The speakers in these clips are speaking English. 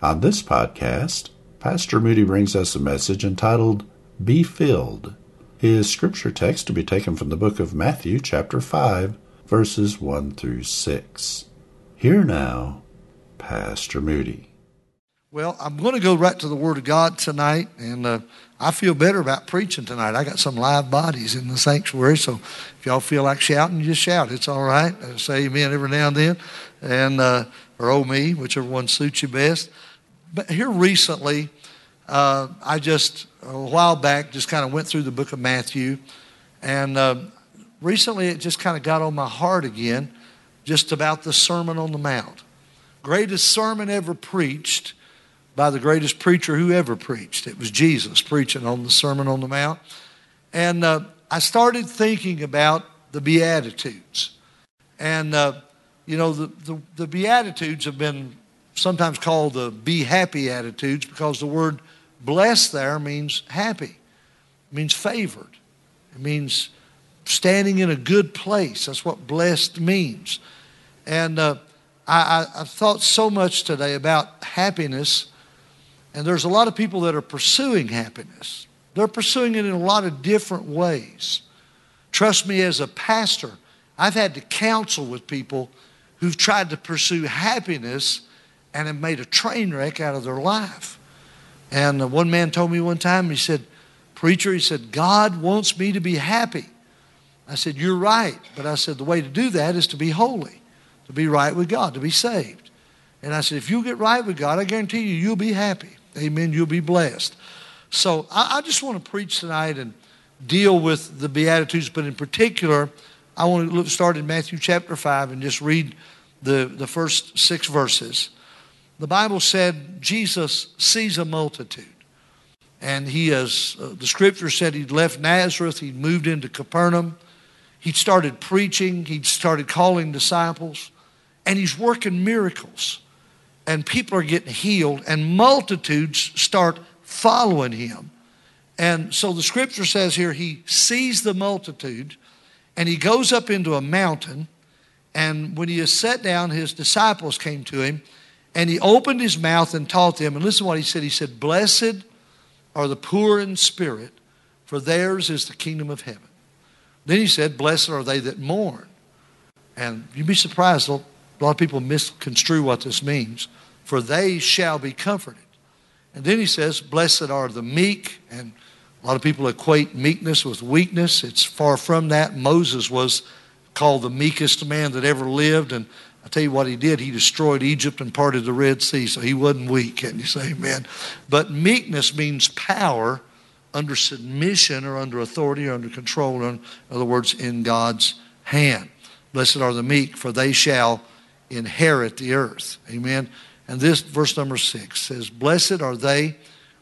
On this podcast, Pastor Moody brings us a message entitled Be Filled. His scripture text to be taken from the book of Matthew, chapter 5, verses 1 through 6. Here now, Pastor Moody. Well, I'm going to go right to the Word of God tonight, and uh, I feel better about preaching tonight. I got some live bodies in the sanctuary, so if y'all feel like shouting, just shout. It's all right. Uh, say amen every now and then, and uh, or oh me, whichever one suits you best. But here recently, uh, I just a while back just kind of went through the book of Matthew, and uh, recently it just kind of got on my heart again, just about the Sermon on the Mount, greatest sermon ever preached by the greatest preacher who ever preached. It was Jesus preaching on the Sermon on the Mount. And uh, I started thinking about the Beatitudes. And, uh, you know, the, the, the Beatitudes have been sometimes called the be happy attitudes because the word blessed there means happy, it means favored, it means standing in a good place. That's what blessed means. And uh, I, I, I thought so much today about happiness and there's a lot of people that are pursuing happiness. They're pursuing it in a lot of different ways. Trust me, as a pastor, I've had to counsel with people who've tried to pursue happiness and have made a train wreck out of their life. And uh, one man told me one time, he said, Preacher, he said, God wants me to be happy. I said, You're right. But I said, The way to do that is to be holy, to be right with God, to be saved. And I said, If you get right with God, I guarantee you, you'll be happy. Amen. You'll be blessed. So I, I just want to preach tonight and deal with the Beatitudes, but in particular, I want to look, start in Matthew chapter 5 and just read the, the first six verses. The Bible said Jesus sees a multitude. And he has, uh, the scripture said he'd left Nazareth, he'd moved into Capernaum, he'd started preaching, he'd started calling disciples, and he's working miracles and people are getting healed, and multitudes start following him. And so the scripture says here, he sees the multitude and he goes up into a mountain. And when he is set down, his disciples came to him and he opened his mouth and taught them. And listen to what he said. He said, Blessed are the poor in spirit, for theirs is the kingdom of heaven. Then he said, Blessed are they that mourn. And you'd be surprised, a lot of people misconstrue what this means for they shall be comforted. And then he says, Blessed are the meek. And a lot of people equate meekness with weakness. It's far from that. Moses was called the meekest man that ever lived. And I tell you what he did. He destroyed Egypt and parted the Red Sea. So he wasn't weak. Can you say amen? But meekness means power under submission or under authority or under control. In other words, in God's hand. Blessed are the meek, for they shall inherit the earth. Amen. And this verse number six says, Blessed are they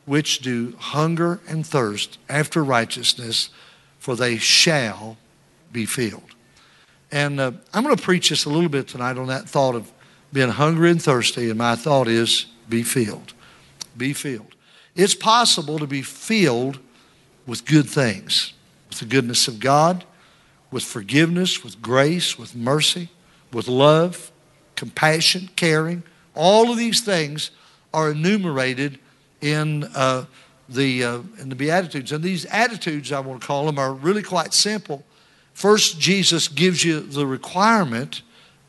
which do hunger and thirst after righteousness, for they shall be filled. And uh, I'm going to preach just a little bit tonight on that thought of being hungry and thirsty. And my thought is, be filled. Be filled. It's possible to be filled with good things, with the goodness of God, with forgiveness, with grace, with mercy, with love, compassion, caring all of these things are enumerated in uh, the uh, in the Beatitudes, and these attitudes, I want to call them, are really quite simple. First, Jesus gives you the requirement,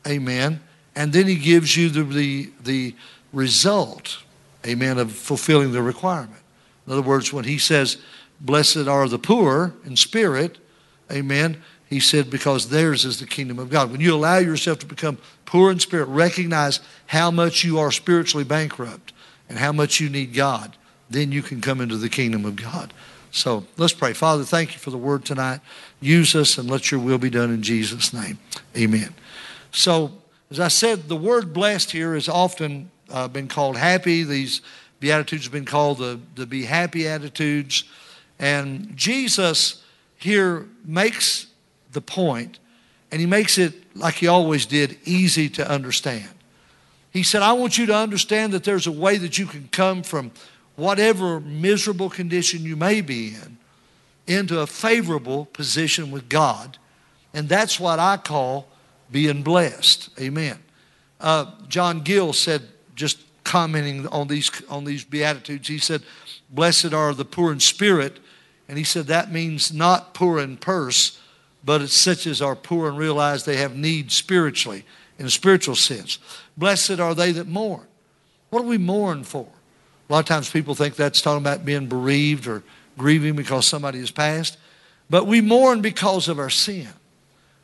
Amen, and then He gives you the the, the result, Amen, of fulfilling the requirement. In other words, when He says, "Blessed are the poor in spirit," Amen. He said, because theirs is the kingdom of God. When you allow yourself to become poor in spirit, recognize how much you are spiritually bankrupt and how much you need God, then you can come into the kingdom of God. So let's pray. Father, thank you for the word tonight. Use us and let your will be done in Jesus' name. Amen. So as I said, the word blessed here has often uh, been called happy. These Beatitudes have been called the, the be happy attitudes. And Jesus here makes the point, and he makes it like he always did, easy to understand. He said, I want you to understand that there's a way that you can come from whatever miserable condition you may be in into a favorable position with God. And that's what I call being blessed. Amen. Uh, John Gill said, just commenting on these, on these Beatitudes, he said, Blessed are the poor in spirit. And he said that means not poor in purse, but it's such as are poor and realize they have need spiritually, in a spiritual sense. Blessed are they that mourn. What do we mourn for? A lot of times people think that's talking about being bereaved or grieving because somebody has passed. But we mourn because of our sin.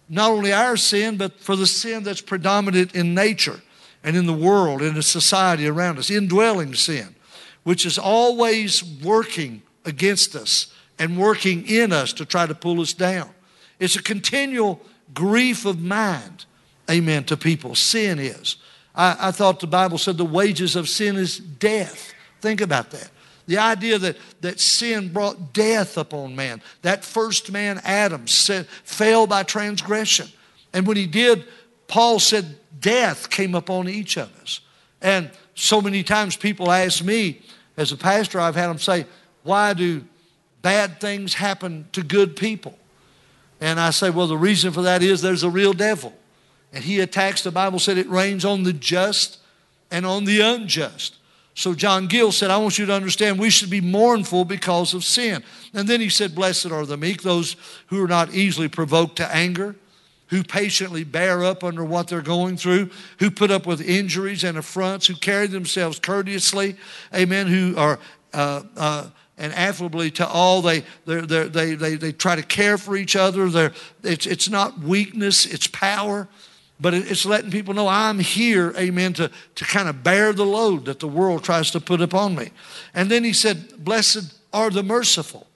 Not only our sin, but for the sin that's predominant in nature and in the world, in the society around us, indwelling sin, which is always working against us and working in us to try to pull us down. It's a continual grief of mind, amen, to people. Sin is. I, I thought the Bible said the wages of sin is death. Think about that. The idea that, that sin brought death upon man. That first man, Adam, said, fell by transgression. And when he did, Paul said, death came upon each of us. And so many times people ask me, as a pastor, I've had them say, why do bad things happen to good people? And I say, well, the reason for that is there's a real devil. And he attacks, the Bible said it rains on the just and on the unjust. So John Gill said, I want you to understand we should be mournful because of sin. And then he said, Blessed are the meek, those who are not easily provoked to anger, who patiently bear up under what they're going through, who put up with injuries and affronts, who carry themselves courteously, amen, who are uh, uh, and affably to all. They, they, they, they, they try to care for each other. They're, it's, it's not weakness, it's power. But it's letting people know I'm here, amen, to, to kind of bear the load that the world tries to put upon me. And then he said, Blessed are the merciful.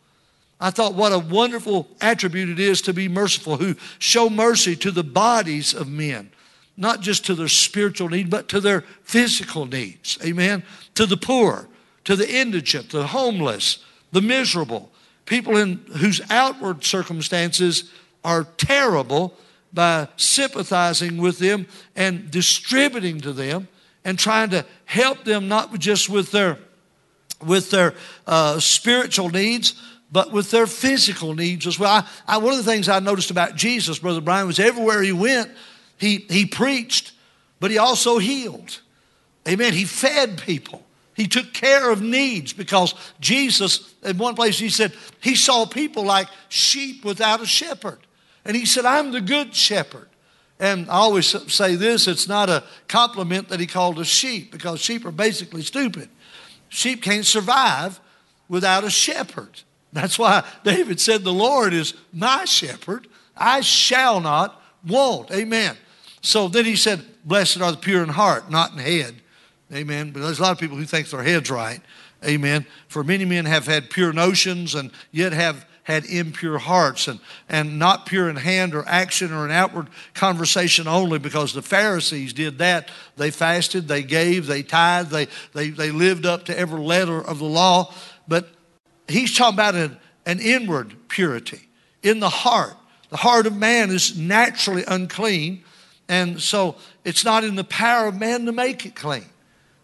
I thought what a wonderful attribute it is to be merciful, who show mercy to the bodies of men, not just to their spiritual need, but to their physical needs. Amen. To the poor, to the indigent, the homeless, the miserable, people in whose outward circumstances are terrible by sympathizing with them and distributing to them and trying to help them not just with their with their uh, spiritual needs but with their physical needs as well. I, I, one of the things i noticed about jesus brother brian was everywhere he went he, he preached but he also healed. Amen. He fed people. He took care of needs because jesus in one place he said he saw people like sheep without a shepherd and he said, I'm the good shepherd. And I always say this it's not a compliment that he called us sheep because sheep are basically stupid. Sheep can't survive without a shepherd. That's why David said, The Lord is my shepherd. I shall not want. Amen. So then he said, Blessed are the pure in heart, not in head. Amen. But there's a lot of people who think their head's right. Amen. For many men have had pure notions and yet have had impure hearts and, and not pure in hand or action or an outward conversation only because the Pharisees did that. They fasted, they gave, they tithed, they, they, they lived up to every letter of the law. But he's talking about an, an inward purity in the heart. The heart of man is naturally unclean, and so it's not in the power of man to make it clean.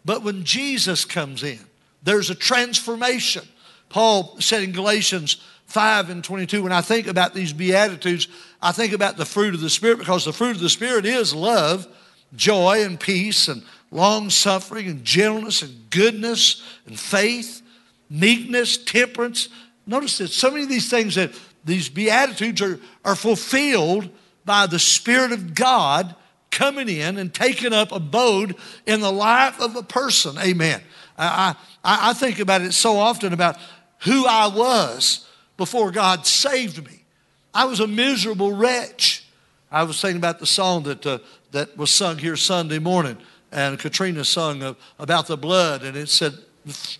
But when Jesus comes in, there's a transformation. Paul said in Galatians 5 and 22, when I think about these Beatitudes, I think about the fruit of the Spirit because the fruit of the Spirit is love, joy, and peace, and long suffering, and gentleness, and goodness, and faith, meekness, temperance. Notice that so many of these things that these Beatitudes are, are fulfilled by the Spirit of God coming in and taking up abode in the life of a person. Amen. I, I, I think about it so often about who I was before God saved me. I was a miserable wretch. I was thinking about the song that, uh, that was sung here Sunday morning, and Katrina sung about the blood, and it said,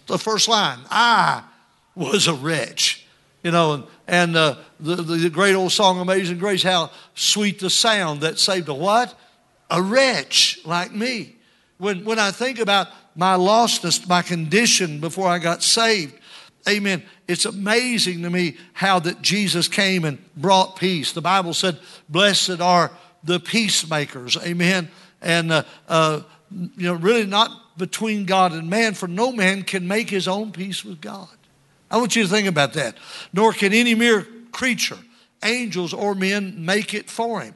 the first line, I was a wretch. You know, and, and uh, the, the great old song, Amazing Grace, how sweet the sound that saved a what? a wretch like me. When, when I think about my lostness, my condition before I got saved, amen, it's amazing to me how that Jesus came and brought peace. The Bible said, Blessed are the peacemakers, amen. And, uh, uh, you know, really not between God and man, for no man can make his own peace with God. I want you to think about that. Nor can any mere creature, angels or men, make it for him.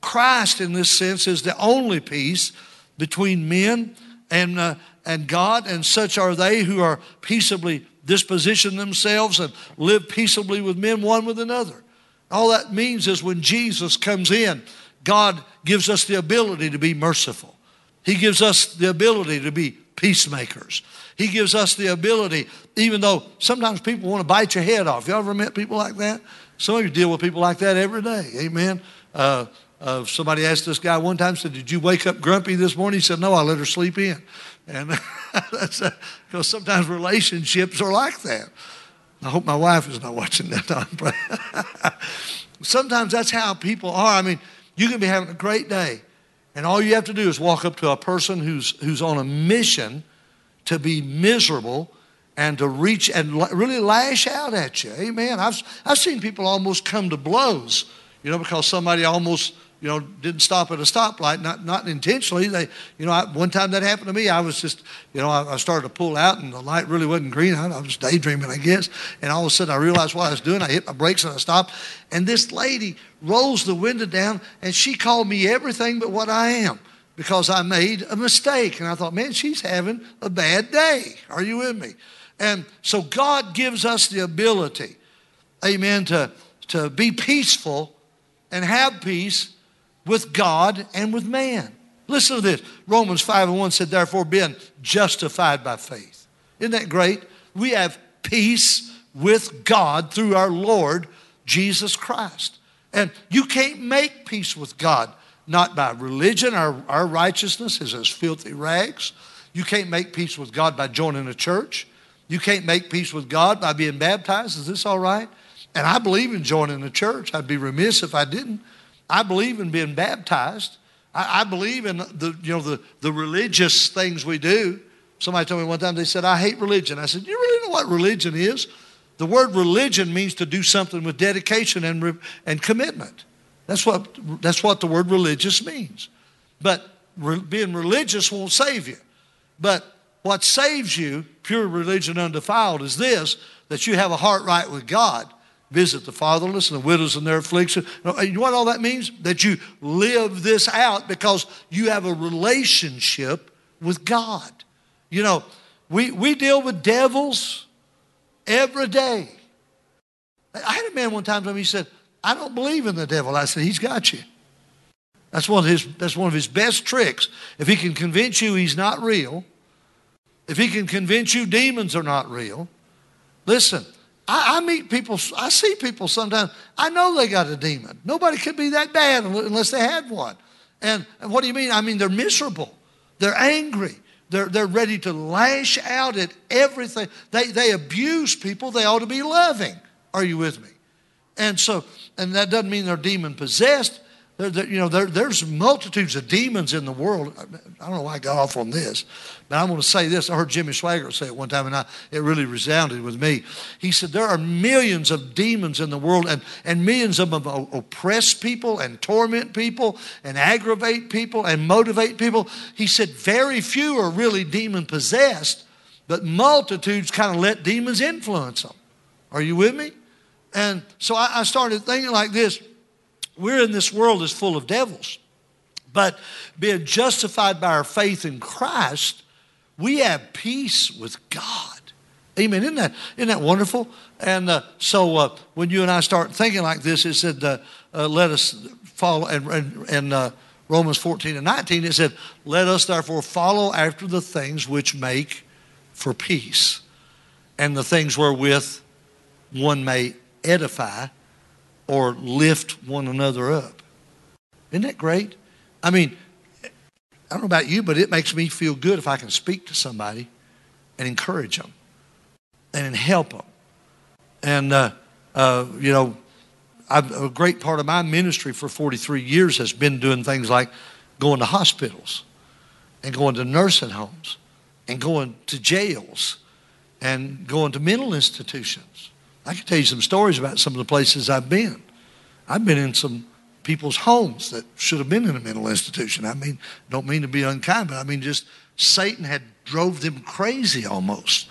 Christ, in this sense, is the only peace between men and, uh, and God, and such are they who are peaceably disposition themselves and live peaceably with men one with another. All that means is when Jesus comes in, God gives us the ability to be merciful. He gives us the ability to be peacemakers. He gives us the ability, even though sometimes people want to bite your head off. You ever met people like that? Some of you deal with people like that every day. Amen. Uh, uh, somebody asked this guy one time, said, Did you wake up grumpy this morning? He said, No, I let her sleep in. And that's because sometimes relationships are like that. I hope my wife is not watching that time. sometimes that's how people are. I mean, you can be having a great day, and all you have to do is walk up to a person who's, who's on a mission to be miserable and to reach and really lash out at you. Amen. I've, I've seen people almost come to blows, you know, because somebody almost you know, didn't stop at a stoplight, not, not intentionally. They, you know, I, one time that happened to me. I was just, you know, I, I, started to pull out and the light really wasn't green. I, I, was daydreaming, I guess. And all of a sudden I realized what I was doing. I hit my brakes and I stopped. And this lady rolls the window down and she called me everything but what I am because I made a mistake. And I thought, man, she's having a bad day. Are you with me? And so God gives us the ability, amen, to, to be peaceful and have peace with God and with man. Listen to this. Romans 5 and 1 said, therefore, being justified by faith. Isn't that great? We have peace with God through our Lord Jesus Christ. And you can't make peace with God, not by religion. Our, our righteousness is as filthy rags. You can't make peace with God by joining a church. You can't make peace with God by being baptized. Is this all right? And I believe in joining a church. I'd be remiss if I didn't. I believe in being baptized. I, I believe in the, you know, the, the religious things we do. Somebody told me one time, they said, I hate religion. I said, You really know what religion is? The word religion means to do something with dedication and, and commitment. That's what, that's what the word religious means. But re, being religious won't save you. But what saves you, pure religion undefiled, is this that you have a heart right with God visit the fatherless and the widows in their affliction. You know what all that means? That you live this out because you have a relationship with God. You know, we, we deal with devils every day. I had a man one time tell me, he said, I don't believe in the devil. I said, He's got you. That's one of his, that's one of his best tricks. If he can convince you he's not real, if he can convince you demons are not real, listen, I, I, meet people, I see people sometimes, I know they got a demon. Nobody could be that bad unless they had one. And, and what do you mean? I mean, they're miserable, they're angry. They're, they're ready to lash out at everything. They, they abuse people they ought to be loving. Are you with me? And so, and that doesn't mean they're demon possessed. There, there, you know, there, there's multitudes of demons in the world. I don't know why I got off on this, but I'm going to say this. I heard Jimmy Swaggart say it one time, and I, it really resounded with me. He said, There are millions of demons in the world, and, and millions of them oppress people, and torment people, and aggravate people, and motivate people. He said, Very few are really demon possessed, but multitudes kind of let demons influence them. Are you with me? And so I, I started thinking like this we're in this world that's full of devils. But being justified by our faith in Christ, we have peace with God. Amen. Isn't that, isn't that wonderful? And uh, so uh, when you and I start thinking like this, it said, uh, uh let us follow, and, and, and uh, Romans 14 and 19, it said, let us therefore follow after the things which make for peace and the things wherewith one may edify or lift one another up. Isn't that great? I mean, I don't know about you, but it makes me feel good if I can speak to somebody and encourage them and help them. And, uh, uh, you know, I've, a great part of my ministry for 43 years has been doing things like going to hospitals and going to nursing homes and going to jails and going to mental institutions. I can tell you some stories about some of the places I've been. I've been in some people's homes that should have been in a mental institution. I mean, don't mean to be unkind, but I mean just Satan had drove them crazy almost.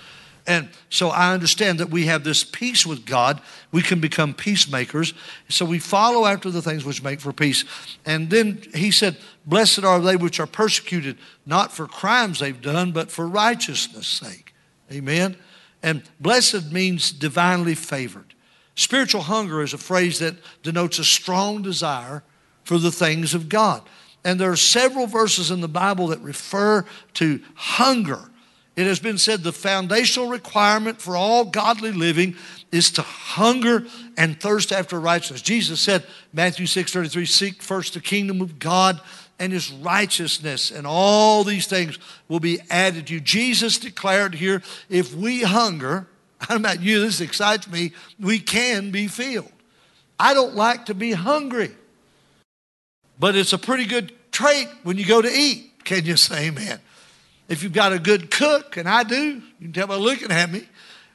And so I understand that we have this peace with God. We can become peacemakers. So we follow after the things which make for peace. And then he said, Blessed are they which are persecuted, not for crimes they've done, but for righteousness' sake. Amen. And blessed means divinely favored. Spiritual hunger is a phrase that denotes a strong desire for the things of God. And there are several verses in the Bible that refer to hunger. It has been said the foundational requirement for all godly living is to hunger and thirst after righteousness. Jesus said, Matthew 6 33, seek first the kingdom of God and his righteousness, and all these things will be added to you. Jesus declared here, if we hunger, I don't know about you, this excites me, we can be filled. I don't like to be hungry, but it's a pretty good trait when you go to eat. Can you say amen? If you've got a good cook, and I do, you can tell by looking at me.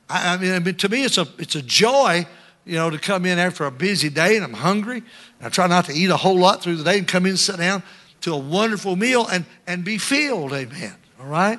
I, I, mean, I mean, to me, it's a, it's a joy, you know, to come in after a busy day and I'm hungry. And I try not to eat a whole lot through the day and come in and sit down to a wonderful meal and, and be filled. Amen. All right?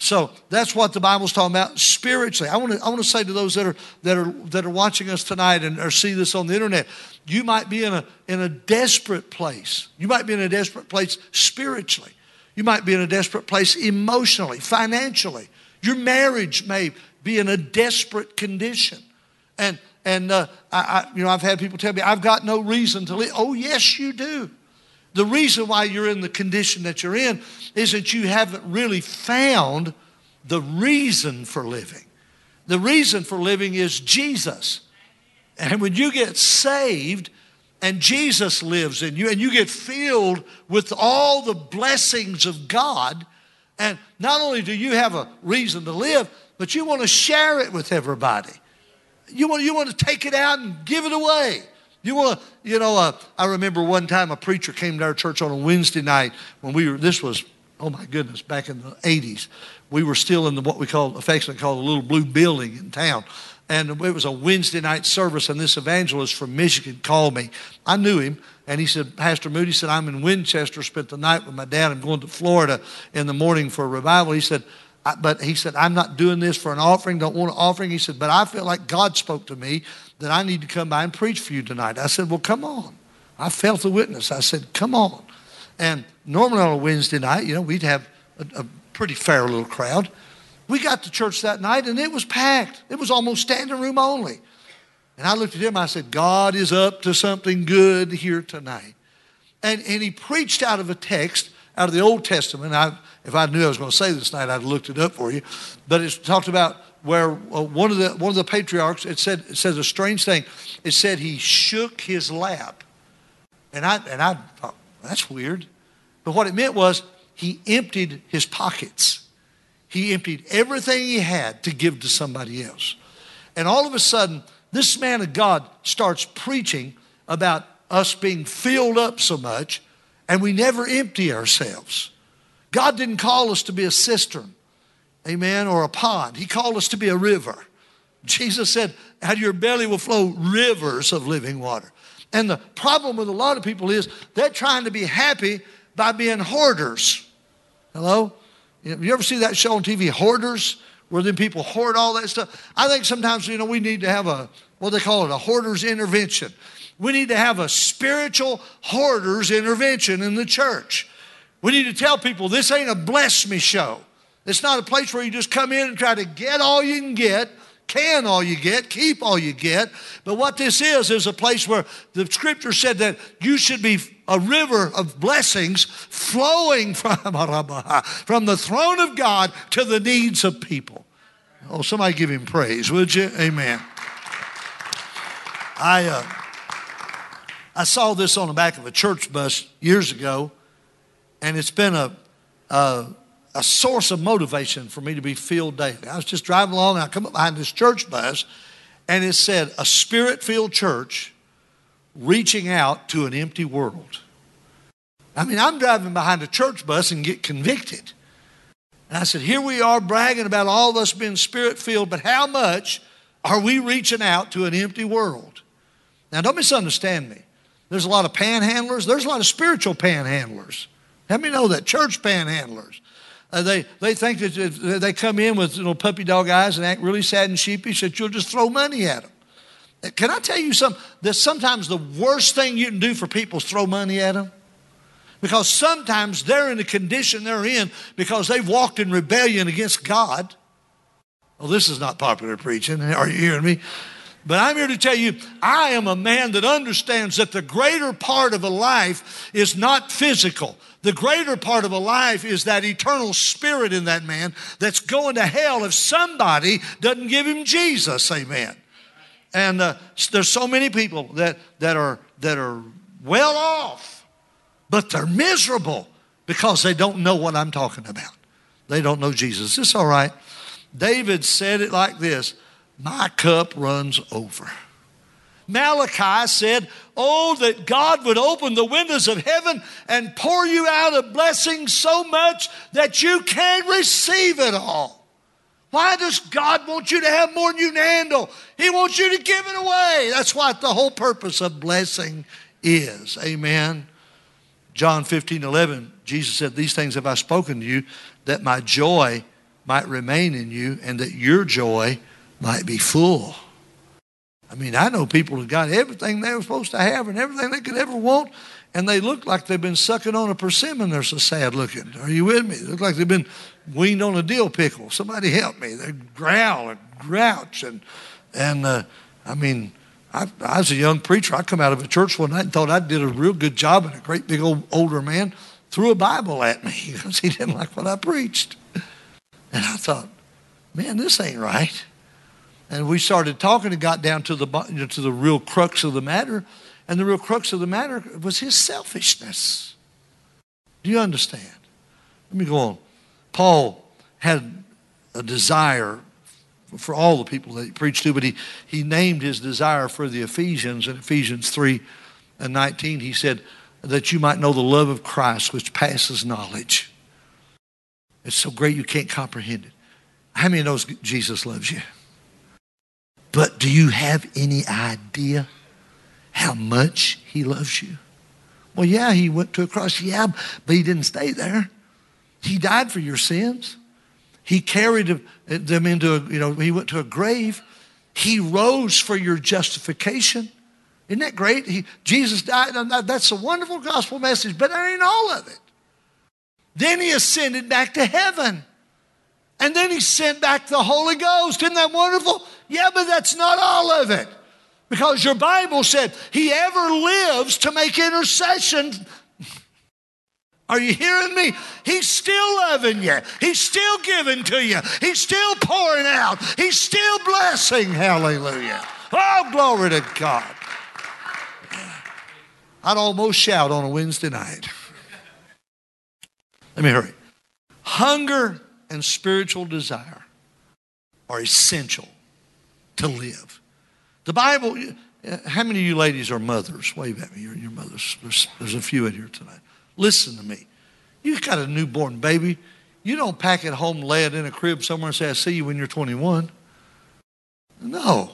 So that's what the Bible's talking about spiritually. I want to I want to say to those that are that are that are watching us tonight and or see this on the internet, you might be in a in a desperate place. You might be in a desperate place spiritually. You might be in a desperate place emotionally, financially. Your marriage may be in a desperate condition. And and uh, I, I, you know I've had people tell me I've got no reason to live. Oh yes, you do. The reason why you're in the condition that you're in is that you haven't really found the reason for living. The reason for living is Jesus. And when you get saved and Jesus lives in you and you get filled with all the blessings of God, and not only do you have a reason to live, but you want to share it with everybody. You want, you want to take it out and give it away. You want you know, uh, I remember one time a preacher came to our church on a Wednesday night when we were, this was, oh my goodness, back in the 80s. We were still in the, what we call, affectionately called the little blue building in town. And it was a Wednesday night service, and this evangelist from Michigan called me. I knew him, and he said, Pastor Moody said, I'm in Winchester, spent the night with my dad. I'm going to Florida in the morning for a revival. He said, but he said, I'm not doing this for an offering, don't want an offering. He said, but I feel like God spoke to me that I need to come by and preach for you tonight. I said, well, come on. I felt the witness. I said, come on. And normally on a Wednesday night, you know, we'd have a, a pretty fair little crowd. We got to church that night and it was packed. It was almost standing room only. And I looked at him, I said, God is up to something good here tonight. And, and he preached out of a text out of the Old Testament. I, if I knew I was going to say this tonight, I'd have looked it up for you. But it talked about where uh, one of the one of the patriarchs it said it says a strange thing. It said he shook his lap, and I and I thought that's weird, but what it meant was he emptied his pockets. He emptied everything he had to give to somebody else, and all of a sudden, this man of God starts preaching about us being filled up so much, and we never empty ourselves. God didn't call us to be a cistern amen, or a pond. He called us to be a river. Jesus said, out of your belly will flow rivers of living water. And the problem with a lot of people is they're trying to be happy by being hoarders. Hello? You ever see that show on TV, Hoarders, where then people hoard all that stuff? I think sometimes, you know, we need to have a, what they call it, a hoarder's intervention. We need to have a spiritual hoarder's intervention in the church. We need to tell people this ain't a bless me show. It's not a place where you just come in and try to get all you can get, can all you get, keep all you get. But what this is, is a place where the scripture said that you should be a river of blessings flowing from, from the throne of God to the needs of people. Oh, somebody give him praise, would you? Amen. I, uh, I saw this on the back of a church bus years ago, and it's been a, a a source of motivation for me to be filled daily. I was just driving along and I come up behind this church bus and it said, a spirit filled church reaching out to an empty world. I mean, I'm driving behind a church bus and get convicted. And I said, Here we are bragging about all of us being spirit filled, but how much are we reaching out to an empty world? Now, don't misunderstand me. There's a lot of panhandlers, there's a lot of spiritual panhandlers. Let me know that? Church panhandlers. Uh, they, they think that if they come in with know, puppy dog eyes and act really sad and sheepish that you'll just throw money at them. Uh, can I tell you something? That sometimes the worst thing you can do for people is throw money at them. Because sometimes they're in the condition they're in because they've walked in rebellion against God. Well, this is not popular preaching. Are you hearing me? But I'm here to tell you, I am a man that understands that the greater part of a life is not physical. The greater part of a life is that eternal spirit in that man that's going to hell if somebody doesn't give him Jesus. Amen. And uh, there's so many people that, that, are, that are well off but they're miserable because they don't know what I'm talking about. They don't know Jesus. It's all right. David said it like this My cup runs over. Malachi said, Oh, that God would open the windows of heaven and pour you out a blessing so much that you can't receive it all. Why does God want you to have more than you can handle? He wants you to give it away. That's what the whole purpose of blessing is. Amen. John 15, 11, Jesus said, These things have I spoken to you, that my joy might remain in you and that your joy might be full. I mean, I know people who got everything they were supposed to have and everything they could ever want, and they look like they've been sucking on a persimmon. They're so sad looking. Are you with me? They look like they've been weaned on a dill pickle. Somebody help me. They growl and grouch. And, and uh, I mean, I, I, was a young preacher. I come out of a church one night and thought I did a real good job, and a great big old older man threw a Bible at me because he didn't like what I preached. And I thought, man, this ain't right. And we started talking and got down to the, you know, to the real crux of the matter. And the real crux of the matter was his selfishness. Do you understand? Let me go on. Paul had a desire for all the people that he preached to, but he, he named his desire for the Ephesians in Ephesians 3 and 19. He said, That you might know the love of Christ which passes knowledge. It's so great you can't comprehend it. How many knows Jesus loves you? But do you have any idea how much he loves you? Well, yeah, he went to a cross. Yeah, but he didn't stay there. He died for your sins. He carried them into, a, you know, he went to a grave. He rose for your justification. Isn't that great? He, Jesus died. That's a wonderful gospel message, but that ain't all of it. Then he ascended back to heaven. And then he sent back the Holy Ghost. Isn't that wonderful? Yeah, but that's not all of it. Because your Bible said he ever lives to make intercession are you hearing me? He's still loving you. He's still giving to you. He's still pouring out. He's still blessing. Hallelujah. Oh, glory to God. I'd almost shout on a Wednesday night. Let me hurry. Hunger and spiritual desire are essential to live. The Bible, how many of you ladies are mothers? Wave at me. You're, you're mothers. There's, there's a few in here tonight. Listen to me. You've got a newborn baby. You don't pack it home, lay it in a crib somewhere, and say, I see you when you're 21. No.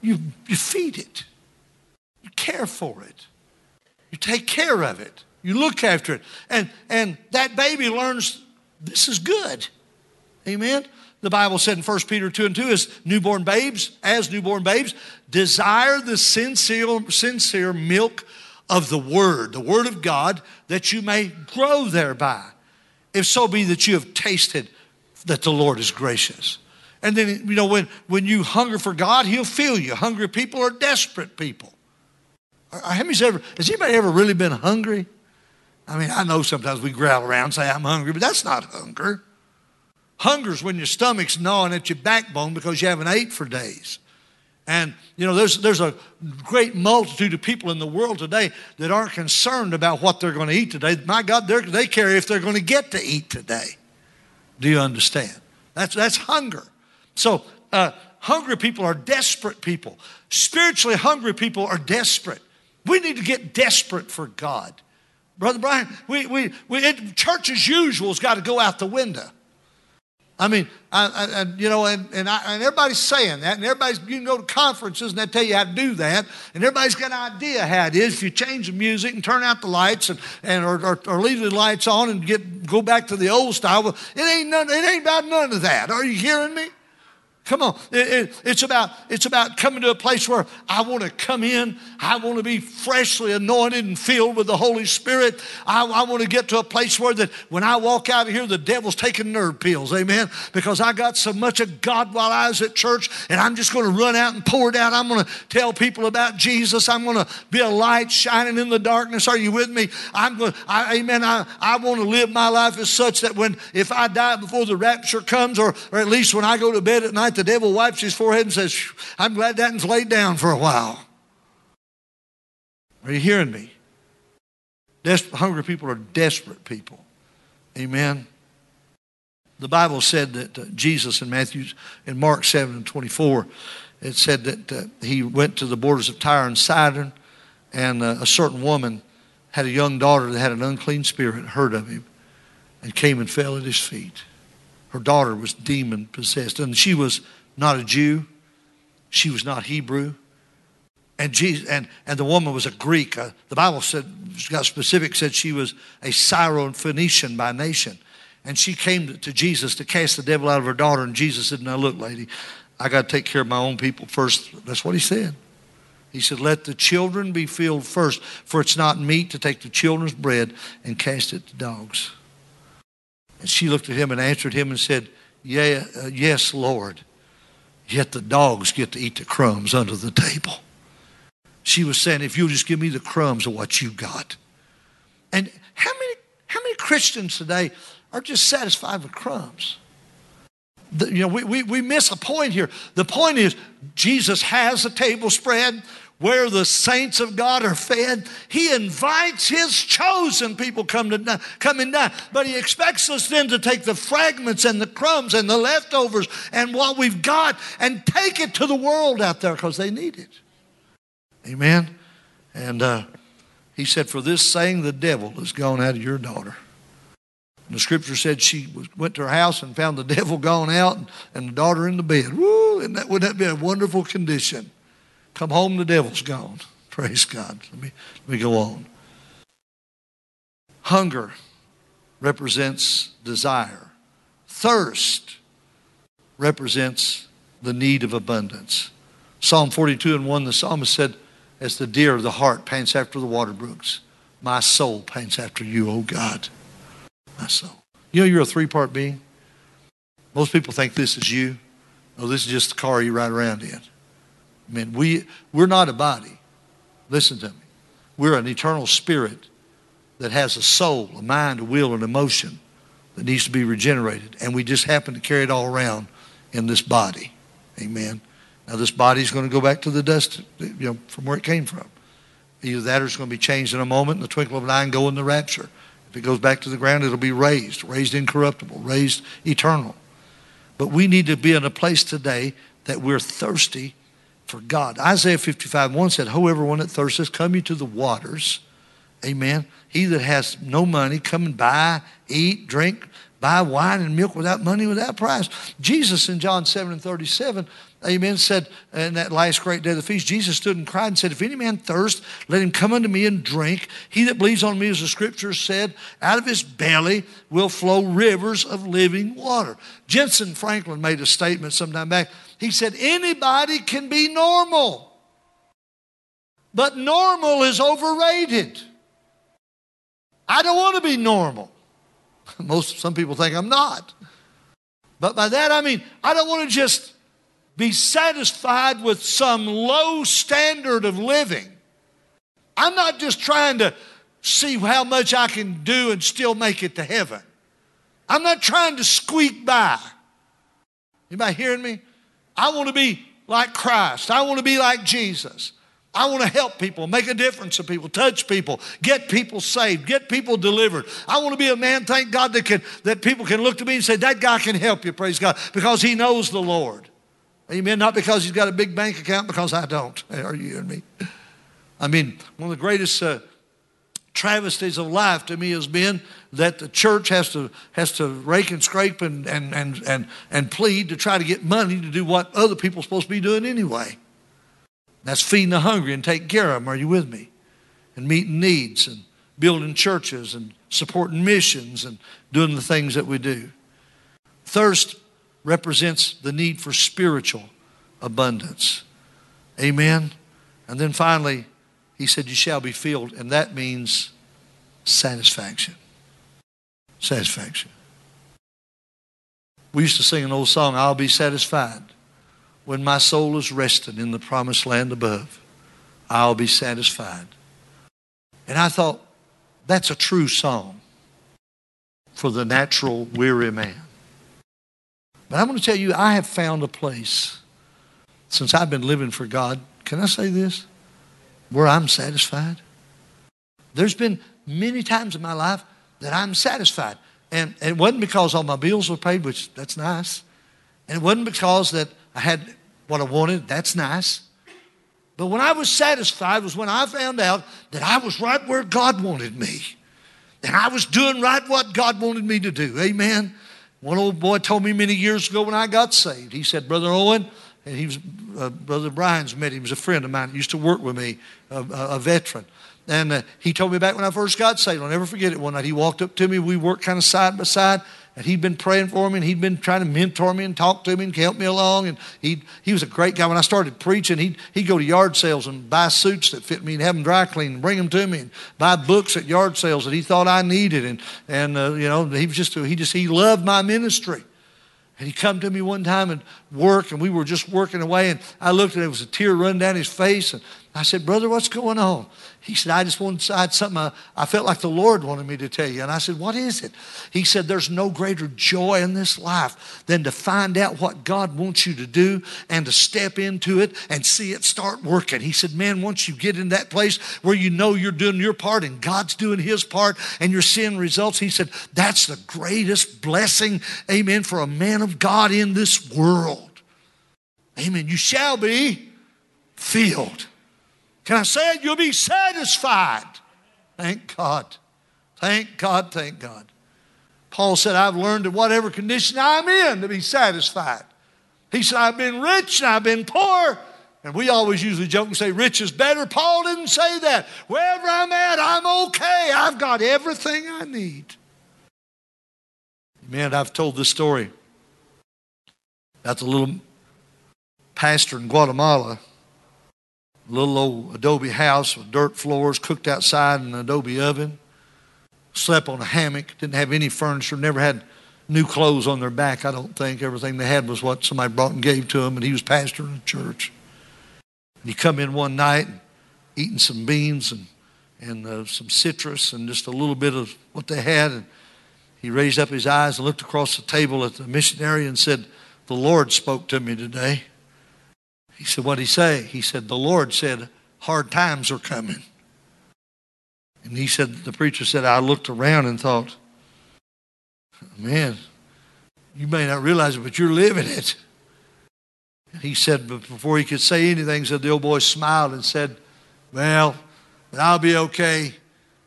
You, you feed it, you care for it, you take care of it, you look after it. And, and that baby learns this is good. Amen. The Bible said in 1 Peter 2 and 2 is newborn babes, as newborn babes, desire the sincere, sincere milk of the Word, the Word of God, that you may grow thereby. If so be that you have tasted that the Lord is gracious. And then, you know, when, when you hunger for God, He'll fill you. Hungry people are desperate people. Has anybody ever really been hungry? I mean, I know sometimes we growl around and say, I'm hungry, but that's not hunger. Hunger's when your stomach's gnawing at your backbone because you haven't ate for days. And, you know, there's, there's a great multitude of people in the world today that aren't concerned about what they're going to eat today. My God, they care if they're going to get to eat today. Do you understand? That's, that's hunger. So, uh, hungry people are desperate people. Spiritually hungry people are desperate. We need to get desperate for God. Brother Brian, we, we, we, it, church as usual's got to go out the window. I mean, I, I, you know, and, and, I, and everybody's saying that, and everybody's, you can go to conferences and they tell you how to do that, and everybody's got an idea how it is if you change the music and turn out the lights and, and or, or, or leave the lights on and get, go back to the old style. It ain't, none, it ain't about none of that. Are you hearing me? Come on. It, it, it's, about, it's about coming to a place where I want to come in. I want to be freshly anointed and filled with the Holy Spirit. I, I want to get to a place where that when I walk out of here, the devil's taking nerve pills. Amen. Because I got so much of God while I was at church, and I'm just going to run out and pour it out. I'm going to tell people about Jesus. I'm going to be a light shining in the darkness. Are you with me? I'm going. I, amen. I, I want to live my life as such that when if I die before the rapture comes, or or at least when I go to bed at night night, the devil wipes his forehead and says, I'm glad that one's laid down for a while. Are you hearing me? Des- hungry people are desperate people. Amen. The Bible said that uh, Jesus in Matthew, in Mark 7 and 24, it said that uh, he went to the borders of Tyre and Sidon, and uh, a certain woman had a young daughter that had an unclean spirit, heard of him, and came and fell at his feet her daughter was demon possessed. And she was not a Jew, she was not Hebrew. And, Jesus, and, and the woman was a Greek. Uh, the Bible said, got specific, said she was a Syro-Phoenician by nation. And she came to Jesus to cast the devil out of her daughter. And Jesus said, Now look, lady, I got to take care of my own people first. That's what he said. He said, Let the children be filled first, for it's not meet to take the children's bread and cast it to dogs. And she looked at him and answered him and said, yeah, uh, Yes, Lord. Yet the dogs get to eat the crumbs under the table. She was saying, If you'll just give me the crumbs of what you got. And how many, how many Christians today are just satisfied with crumbs? The, you know, we, we, we miss a point here. The point is, Jesus has a table spread where the saints of God are fed. He invites his chosen people come to come and. But he expects us then to take the fragments and the crumbs and the leftovers and what we've got and take it to the world out there because they need it. Amen. And uh, he said, For this saying, the devil has gone out of your daughter. And the scripture said she went to her house and found the devil gone out and, and the daughter in the bed. Woo! And that, wouldn't that be a wonderful condition? Come home, the devil's gone. Praise God. Let me, let me go on. Hunger represents desire. Thirst represents the need of abundance. Psalm 42 and 1, the psalmist said, As the deer of the hart pants after the water brooks, my soul pants after you, O God. My soul. You know you're a three part being? Most people think this is you. No, this is just the car you ride around in. I we, we're not a body. Listen to me. We're an eternal spirit that has a soul, a mind, a will, an emotion that needs to be regenerated. And we just happen to carry it all around in this body. Amen. Now, this body is going to go back to the dust you know, from where it came from. Either that or it's going to be changed in a moment, in the twinkle of an eye, and go in the rapture. If it goes back to the ground, it'll be raised, raised incorruptible, raised eternal. But we need to be in a place today that we're thirsty for God. Isaiah 55 1 said, Whoever one that thirsteth, come you to the waters. Amen. He that has no money, come and buy, eat, drink, buy wine and milk without money, without price. Jesus in John 7 and 37, amen, said in that last great day of the feast, Jesus stood and cried and said, If any man thirst, let him come unto me and drink. He that believes on me, as the scripture said, out of his belly will flow rivers of living water. Jentezen Franklin made a statement sometime back. He said, anybody can be normal, but normal is overrated. I don't want to be normal. Most, some people think I'm not. But by that I mean, I don't want to just be satisfied with some low standard of living. I'm not just trying to see how much I can do and still make it to heaven. I'm not trying to squeak by. Anybody hearing me? I want to be like Christ. I want to be like Jesus. I want to help people, make a difference to people, touch people, get people saved, get people delivered. I want to be a man, thank God, that can that people can look to me and say, that guy can help you, praise God, because he knows the Lord. Amen. Not because he's got a big bank account, because I don't. Are you and me? I mean, one of the greatest uh, travesties of life to me has been that the church has to, has to rake and scrape and, and, and, and, and plead to try to get money to do what other people are supposed to be doing anyway. That's feeding the hungry and taking care of them. Are you with me? And meeting needs and building churches and supporting missions and doing the things that we do. Thirst represents the need for spiritual abundance. Amen. And then finally, he said, You shall be filled. And that means satisfaction. Satisfaction. We used to sing an old song, I'll be satisfied when my soul is resting in the promised land above. I'll be satisfied. And I thought, that's a true song for the natural weary man. But I'm going to tell you, I have found a place since I've been living for God. Can I say this? Where I'm satisfied. There's been many times in my life that I'm satisfied. And it wasn't because all my bills were paid, which that's nice. And it wasn't because that I had what I wanted, that's nice. But when I was satisfied was when I found out that I was right where God wanted me. And I was doing right what God wanted me to do. Amen. One old boy told me many years ago when I got saved, he said, Brother Owen, and he was, uh, Brother Brian's met him, he was a friend of mine, he used to work with me, a, a, a veteran. And uh, he told me back when I first got saved, I'll never forget it. One night he walked up to me, we worked kind of side by side, and he'd been praying for me, and he'd been trying to mentor me and talk to me and help me along. And he he was a great guy. When I started preaching, he'd, he'd go to yard sales and buy suits that fit me and have them dry cleaned and bring them to me and buy books at yard sales that he thought I needed. And, and uh, you know, he was just, he just, he loved my ministry. And he come to me one time and work, and we were just working away, and I looked and there was a tear running down his face, and I said, Brother, what's going on? He said, I just wanted, I had something I, felt like the Lord wanted me to tell you. And I said, What is it? He said, There's no greater joy in this life than to find out what God wants you to do and to step into it and see it start working. He said, Man, once you get in that place where you know you're doing your part and God's doing his part and you're seeing results, he said, That's the greatest blessing, amen, for a man of God in this world. Amen. You shall be filled. Can I say it? You'll be satisfied. Thank God. Thank God, thank God. Paul said, I've learned in whatever condition I'm in to be satisfied. He said, I've been rich and I've been poor. And we always usually joke and say, rich is better. Paul didn't say that. Wherever I'm at, I'm okay. I've got everything I need. Man, I've told this story about the little pastor in Guatemala little old adobe house with dirt floors, cooked outside in an adobe oven, slept on a hammock, didn't have any furniture, never had new clothes on their back, I don't think. Everything they had was what somebody brought and gave to them, and he was pastoring a church. And he come in one night and eating some beans and, and uh, some citrus and just a little bit of what they had. And he raised up his eyes and looked across the table at the missionary and said, The Lord spoke to me today. He said, What'd he say? He said, The Lord said, hard times are coming. And he said, The preacher said, I looked around and thought, Man, you may not realize it, but you're living it. He said, but before he could say anything, said the old boy smiled and said, Well, I'll be okay.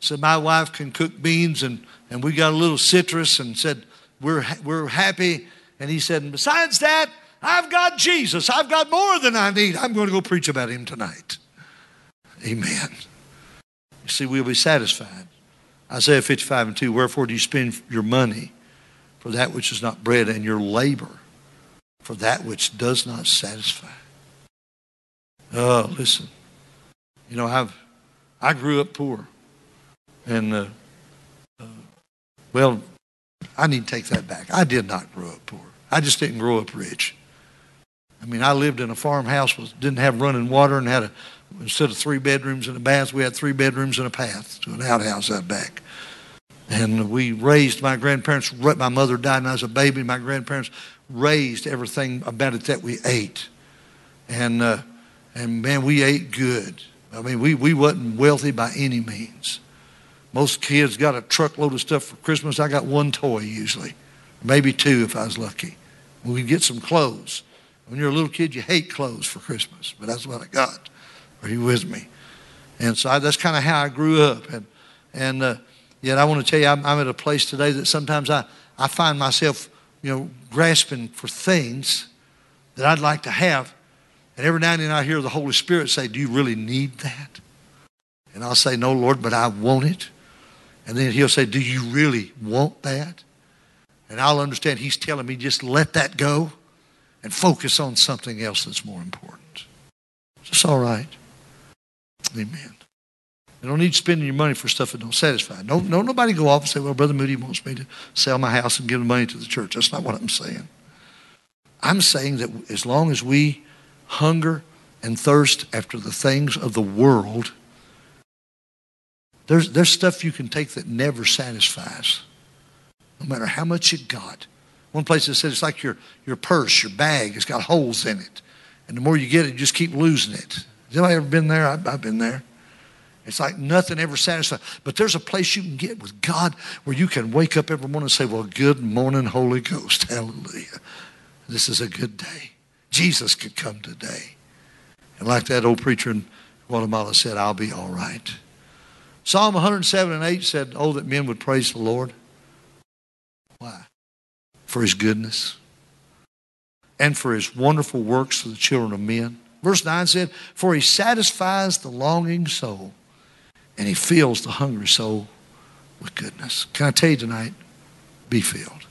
Said, My wife can cook beans and, and we got a little citrus and said, We're, we're happy. And he said, and besides that, I've got Jesus. I've got more than I need. I'm going to go preach about him tonight. Amen. You see, we'll be satisfied. Isaiah 55 and 2 Wherefore do you spend your money for that which is not bread, and your labor for that which does not satisfy? Oh, listen. You know, I've I grew up poor, and uh, uh, well, I need to take that back. I did not grow up poor. I just didn't grow up rich. I mean, I lived in a farmhouse with didn't have running water and had a instead of three bedrooms and a bath, we had three bedrooms and a path to an outhouse out back. And we raised my grandparents. My mother died when I was a baby. My grandparents raised everything about it that we ate, and uh, and man, we ate good. I mean, we we wasn't wealthy by any means. Most kids got a truckload of stuff for Christmas. I got one toy usually, maybe two if I was lucky. We'd get some clothes. When you're a little kid, you hate clothes for Christmas, but that's what I got. Are you with me? And so I, that's kind of how I grew up. And, And uh, yet, I want to tell you, I'm, I'm at a place today that sometimes I, I find myself, you know, grasping for things that I'd like to have. And every now and then I hear the Holy Spirit say, Do you really need that? And I'll say, No, Lord, but I want it. And then He'll say, Do you really want that? And I'll understand He's telling me just let that go and focus on something else that's more important. It's all right. Amen. You don't need spending your money for stuff that don't satisfy. Don't, don't nobody go off and say, well, Brother Moody wants me to sell my house and give the money to the church. That's not what I'm saying. I'm saying that as long as we hunger and thirst after the things of the world, there's, there's stuff you can take that never satisfies, no matter how much you got. One place it said it's like your, your purse, your bag, it's got holes in it. And the more you get it, you just keep losing it. Has anybody ever been there? I've, I've been there. It's like nothing ever satisfies. But there's a place you can get with God where you can wake up every morning and say, Well, good morning, Holy Ghost. Hallelujah. This is a good day. Jesus could come today. And like that old preacher in Guatemala said, I'll be all right. Psalm 107 and 8 said, Oh, that men would praise the Lord. Why? For his goodness and for his wonderful works to the children of men. Verse 9 said, For he satisfies the longing soul and he fills the hungry soul with goodness. Can I tell you tonight? Be filled.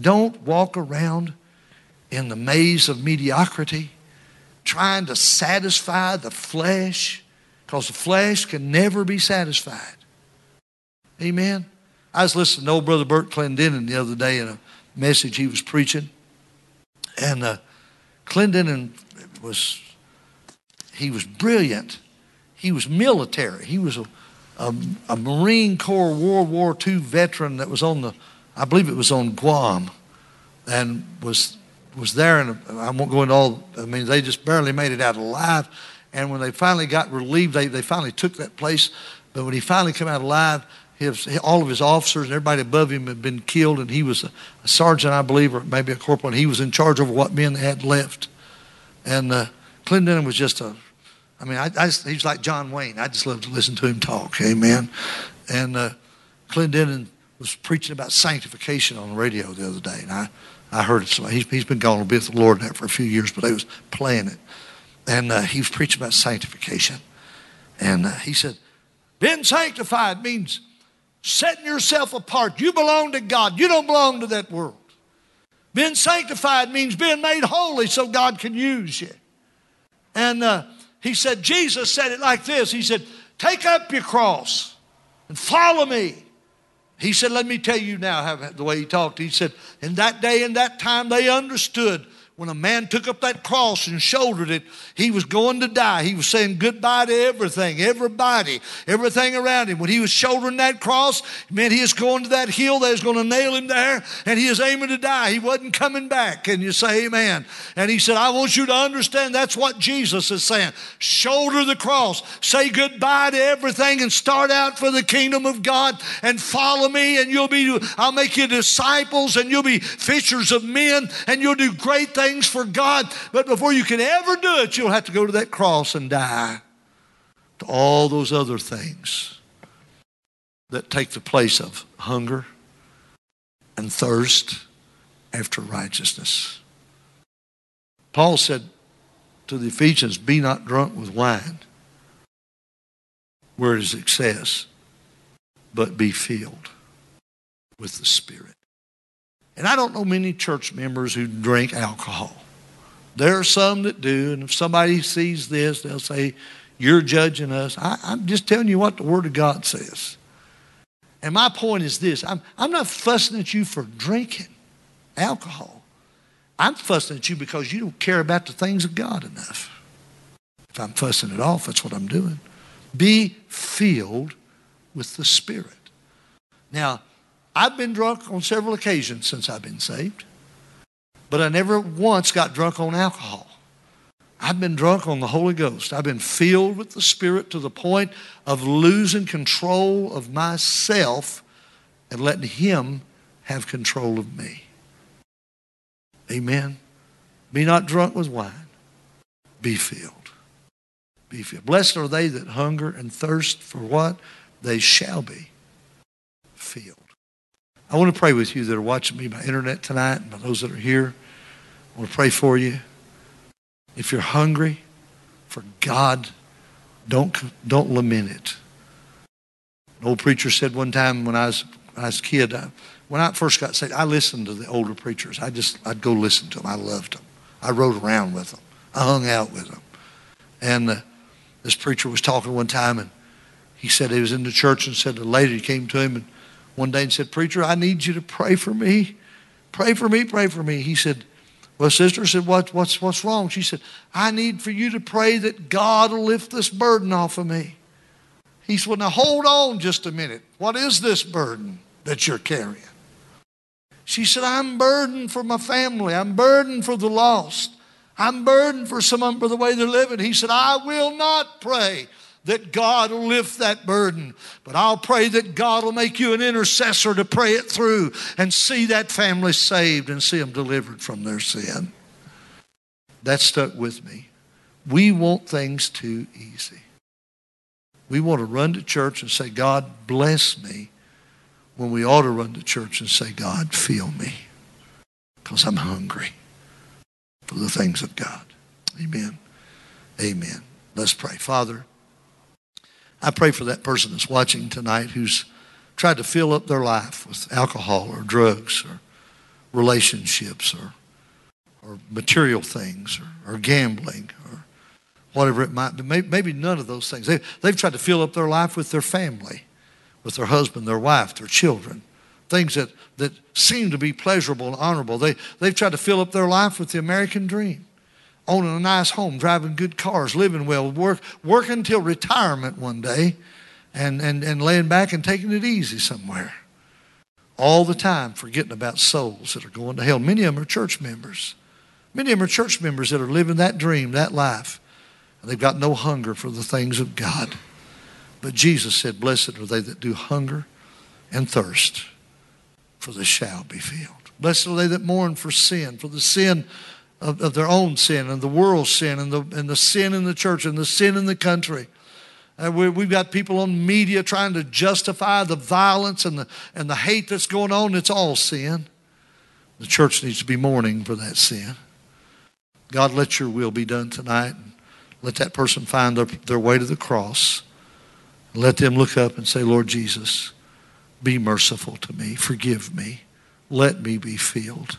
Don't walk around in the maze of mediocrity trying to satisfy the flesh because the flesh can never be satisfied. Amen. I was listening to old brother Bert Clendennen the other day in a message he was preaching. And uh, Clendennen was, he was brilliant he was military. He was a, a, a, Marine Corps World War II veteran that was on the, I believe it was on Guam, and was was there. And I won't go into all. I mean, they just barely made it out alive. And when they finally got relieved, they, they finally took that place. But when he finally came out alive, his, all of his officers and everybody above him had been killed, and he was a, a, sergeant, I believe, or maybe a corporal. And he was in charge of what men had left. And uh, Clinton was just a I mean, I, I just, he's like John Wayne. I just love to listen to him talk. Amen. And uh, Clendennen was preaching about sanctification on the radio the other day, and I, I heard it. He's, he's been gone with the Lord now for a few years, but they was playing it, and uh, he was preaching about sanctification, and uh, he said, "Being sanctified means setting yourself apart. You belong to God. You don't belong to that world. Being sanctified means being made holy so God can use you." And uh, he said, Jesus said it like this He said, Take up your cross and follow me. He said, Let me tell you now how, the way he talked. He said, In that day and that time, they understood when a man took up that cross and shouldered it, he was going to die. He was saying goodbye to everything, everybody, everything around him. When he was shouldering that cross, meant he was going to that hill that was going to nail him there, and he is aiming to die. He wasn't coming back. Can you say amen. And he said, I want you to understand that's what Jesus is saying. Shoulder the cross, say goodbye to everything, and start out for the kingdom of God and follow me, and you'll be, I'll make you disciples, and you'll be fishers of men, and you'll do great things things for God, but before you can ever do it, you'll have to go to that cross and die to all those other things that take the place of hunger and thirst after righteousness. Paul said to the Ephesians, Be not drunk with wine, where it is excess, but be filled with the Spirit. And I don't know many church members who drink alcohol. There are some that do, and if somebody sees this, they'll say, You're judging us. I, am just telling you what the Word of God says. And my point is this I'm, I'm not fussing at you for drinking alcohol. I'm fussing at you because you don't care about the things of God enough. If I'm fussing it off, that's what I'm doing. Be filled with the Spirit. Now, I've been drunk on several occasions since I've been saved, but I never once got drunk on alcohol. I've been drunk on the Holy Ghost. I've been filled with the Spirit to the point of losing control of myself and letting Him have control of me. Amen. Be not drunk with wine, be filled. Be filled. Blessed are they that hunger and thirst for what? they shall be filled. I want to pray with you that are watching me by internet tonight and by those that are here. I want to pray for you. If you're hungry for God, don't, don't lament it. An old preacher said one time when I was, when I was a kid, I, when I first got saved, I listened to the older preachers. I just, I'd go listen to them. I loved them. I rode around with them. I hung out with them. And uh, this preacher was talking one time, and he said he was in the church and said a lady came to him and one day and said, Preacher, I need you to pray for me. Pray for me, pray for me. He said, Well, sister said, what, what's, what's wrong? She said, I need for you to pray that God will lift this burden off of me. He said, Well, now hold on just a minute. What is this burden that you're carrying? She said, I'm burdened for my family. I'm burdened for the lost. I'm burdened for someone for the way they're living. He said, I will not pray that God will lift that burden, but I'll pray that God will make you an intercessor to pray it through and see that family saved and see them delivered from their sin. That stuck with me. We want things too easy. We want to run to church and say, God, bless me, when we ought to run to church and say, God, fill me, because I'm hungry for the things of God. Amen. Amen. Let's pray. Father, I pray for that person that's watching tonight who's tried to fill up their life with alcohol or drugs or relationships or, or material things or, or gambling or whatever it might be. Maybe, maybe none of those things. They, they've tried to fill up their life with their family, with their husband, their wife, their children, things that, that seem to be pleasurable and honorable. They, they've tried to fill up their life with the American dream owning a nice home, driving good cars, living well, work, working until retirement one day, and, and, and laying back and taking it easy somewhere. All the time forgetting about souls that are going to hell. Many of them are church members. Many of them are church members that are living that dream, that life, and they've got no hunger for the things of God. But Jesus said, Blessed are they that do hunger and thirst, for they shall be filled. Blessed are they that mourn for sin, for the sin of, of their own sin and the world's sin and the, and the sin in the church and the sin in the country. And we, we've got people on media trying to justify the violence and the, and the hate that's going on. It's all sin. The church needs to be mourning for that sin. God, let your will be done tonight. Let that person find their, their way to the cross. Let them look up and say, Lord Jesus, be merciful to me. Forgive me. Let me be filled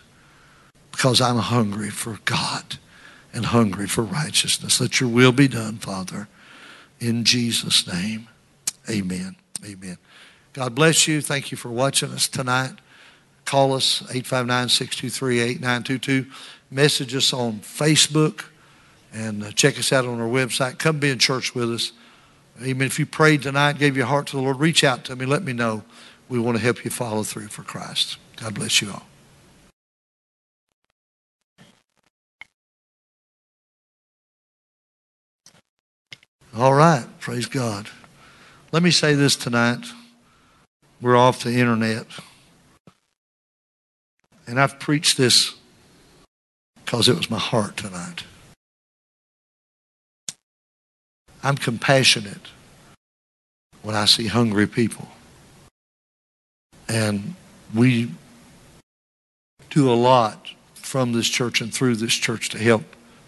because I'm hungry for God and hungry for righteousness. Let your will be done, Father. In Jesus' name, amen. Amen. God bless you. Thank you for watching us tonight. Call us 859-623-8922. Message us on Facebook and uh, check us out on our website. Come be in church with us. Amen. If you prayed tonight, gave your heart to the Lord, reach out to me. Let me know. We want to help you follow through for Christ. God bless you all. All right, praise God. Let me say this tonight. We're off the internet. And I've preached this because it was my heart tonight. I'm compassionate when I see hungry people. And we do a lot from this church and through this church to help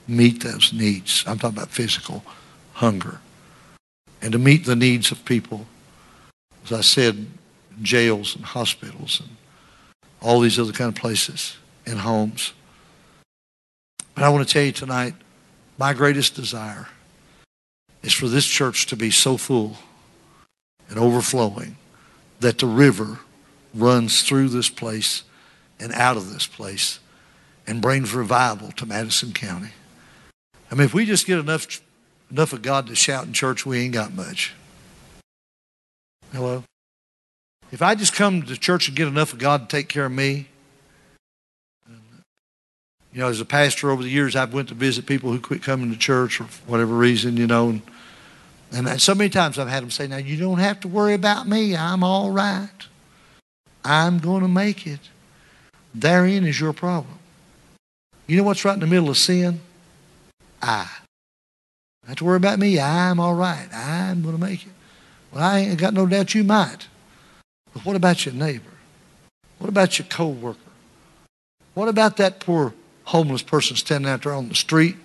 meet those needs. I'm talking about physical hunger and to meet the needs of people, as I said, jails and hospitals and all these other kind of places and homes. But I want to tell you tonight, my greatest desire is for this church to be so full and overflowing that the river runs through this place and out of this place and brings revival to Madison County. I mean, if we just get enough enough of God to shout in church, we ain't got much. Hello? If I just come to church and get enough of God to take care of me, you know, as a pastor over the years, I've went to visit people who quit coming to church for whatever reason, you know, and, and so many times I've had them say, now you don't have to worry about me. I'm all right. I'm going to make it. Therein is your problem. You know what's right in the middle of sin? I have to worry about me. I'm all right. I'm going to make it. Well, I ain't got no doubt you might. But what about your neighbor? What about your coworker? What about that poor homeless person standing out there on the street?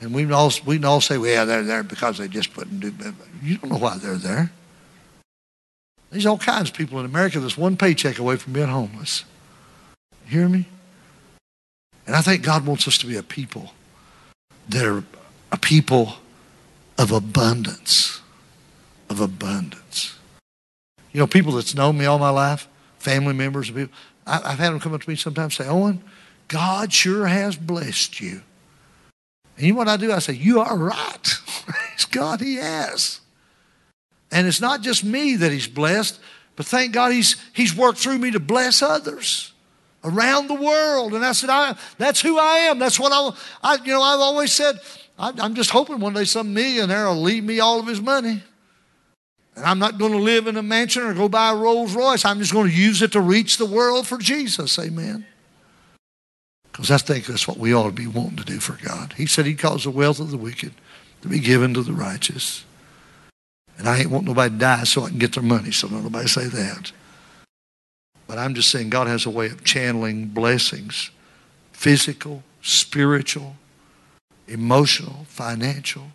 And we can all, we can all say, well, yeah, they're there because they just not do better. You don't know why they're there. There's all kinds of people in America that's one paycheck away from being homeless. You hear me? And I think God wants us to be a people that are a people of abundance. Of abundance. You know, people that's known me all my life, family members, people, I, have had them come up to me sometimes and say, Owen, God sure has blessed you. And you know what I do? I say, You are right. Praise God, He has. And it's not just me that He's blessed, but thank God He's, he's worked through me to bless others around the world. And I said, I, That's who I am. That's what I, I you know, I've always said, I'm just hoping one day some millionaire will leave me all of his money. And I'm not going to live in a mansion or go buy a Rolls Royce. I'm just going to use it to reach the world for Jesus. Amen. Because I think that's what we ought to be wanting to do for God. He said he'd cause the wealth of the wicked to be given to the righteous. And I ain't want nobody to die so I can get their money, so don't nobody say that. But I'm just saying God has a way of channeling blessings physical, spiritual, emotional, financial.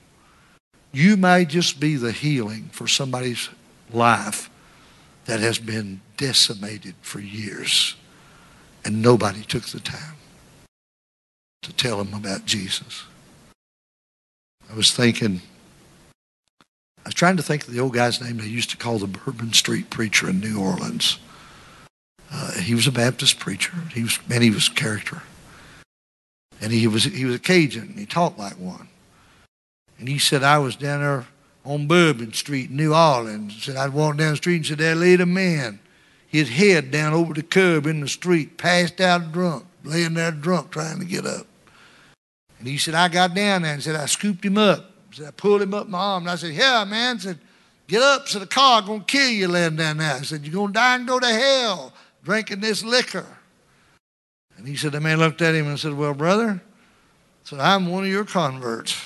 You may just be the healing for somebody's life that has been decimated for years and nobody took the time to tell them about Jesus. I was thinking, I was trying to think of the old guy's name they used to call the Bourbon Street preacher in New Orleans. Uh, he was a Baptist preacher. He was, man, he was character. And he was, he was a Cajun, and he talked like one. And he said, I was down there on Bourbon Street in New Orleans. He said, I'd walk down the street and said, there laid a man, his head down over the curb in the street, passed out drunk, laying there drunk, trying to get up. And he said, I got down there and said, I scooped him up. He Said, I pulled him up my arm. And I said, Yeah, man. I said, Get up. Said, the car to kill you laying down there. I said, You're to die and go to hell drinking this liquor. And he said, The man looked at him and said, Well, brother, said, I'm one of your converts.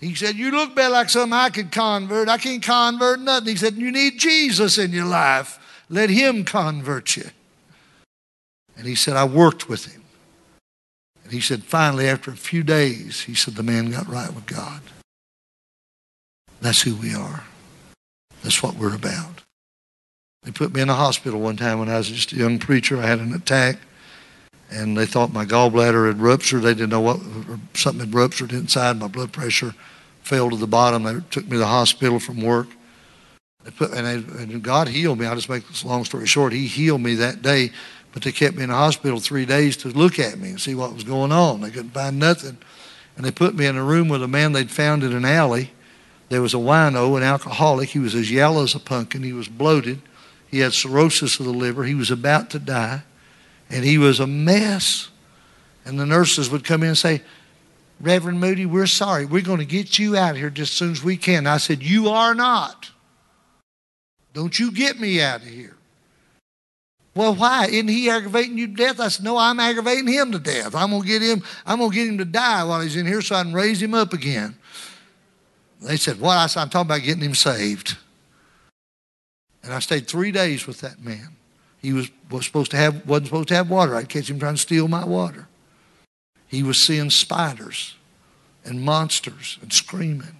He said, You look better like something I could convert. I can't convert nothing. He said, You need Jesus in your life. Let him convert you. And he said, I worked with him. And he said, finally, after a few days, he said, the man got right with God. That's who we are. That's what we're about. They put me in the hospital one time when I was just a young preacher. I had an attack, and they thought my gallbladder had ruptured. They didn't know what, something had ruptured inside. My blood pressure fell to the bottom. They took me to the hospital from work. They put, and, they, and God healed me. I'll just make this long story short. He healed me that day but they kept me in the hospital three days to look at me and see what was going on. They couldn't find nothing. And they put me in a room with a man they'd found in an alley. There was a wino, an alcoholic. He was as yellow as a pumpkin. He was bloated. He had cirrhosis of the liver. He was about to die. And he was a mess. And the nurses would come in and say, Reverend Moody, we're sorry. We're going to get you out of here just as soon as we can. I said, You are not. Don't you get me out of here. Well, why? Isn't he aggravating you to death? I said, No, I'm aggravating him to death. I'm gonna get him, I'm gonna get him to die while he's in here so I can raise him up again. They said, What? I said, I'm talking about getting him saved. And I stayed three days with that man. He was, was supposed to have wasn't supposed to have water. I'd catch him trying to steal my water. He was seeing spiders and monsters and screaming.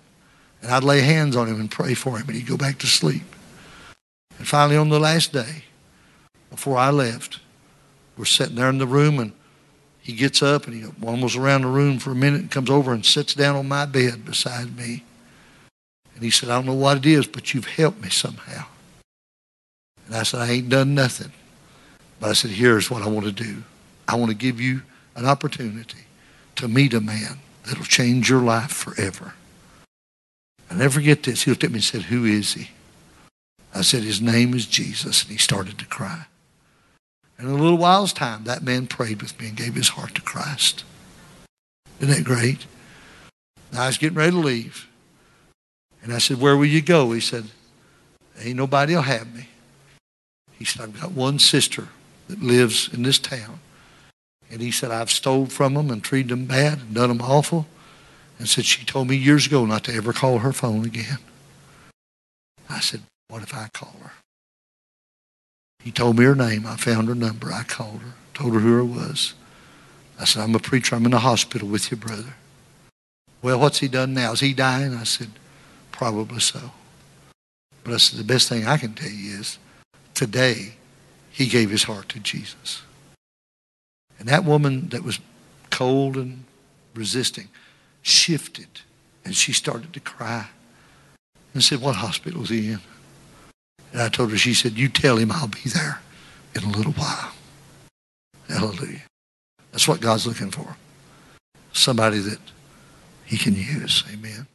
And I'd lay hands on him and pray for him, and he'd go back to sleep. And finally, on the last day, before I left. We're sitting there in the room, and he gets up and he wanders around the room for a minute and comes over and sits down on my bed beside me. And he said, I don't know what it is, but you've helped me somehow. And I said, I ain't done nothing. But I said, here's what I want to do. I want to give you an opportunity to meet a man that'll change your life forever. I never forget this. He looked at me and said, Who is he? I said, His name is Jesus. And he started to cry. And in a little while's time, that man prayed with me and gave his heart to Christ. Isn't that great? I was getting ready to leave. And I said, Where will you go? He said, Ain't nobody will have me. He said, I've got one sister that lives in this town. And he said, I've stole from them and treated them bad and done them awful. And said, She told me years ago not to ever call her phone again. I said, what if I call her? He told me her name. I found her number. I called her, told her who I was. I said, I'm a preacher. I'm in the hospital with your brother. Well, what's he done now? Is he dying? I said, probably so. But I said, the best thing I can tell you is today he gave his heart to Jesus. And that woman that was cold and resisting shifted and she started to cry and said, What hospital is he in? And I told her, she said, You tell him I'll be there in a little while. Hallelujah. That's what God's looking for. Somebody that he can use. Amen.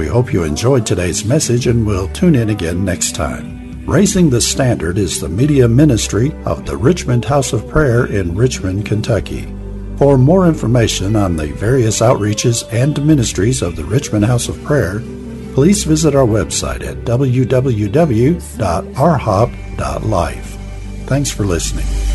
We hope you enjoyed today's message and will tune in again next time. Raising the Standard is the media ministry of the Richmond House of Prayer in Richmond, Kentucky. For more information on the various outreaches and ministries of the Richmond House of Prayer, please visit our website at www.rhop.life. Thanks for listening.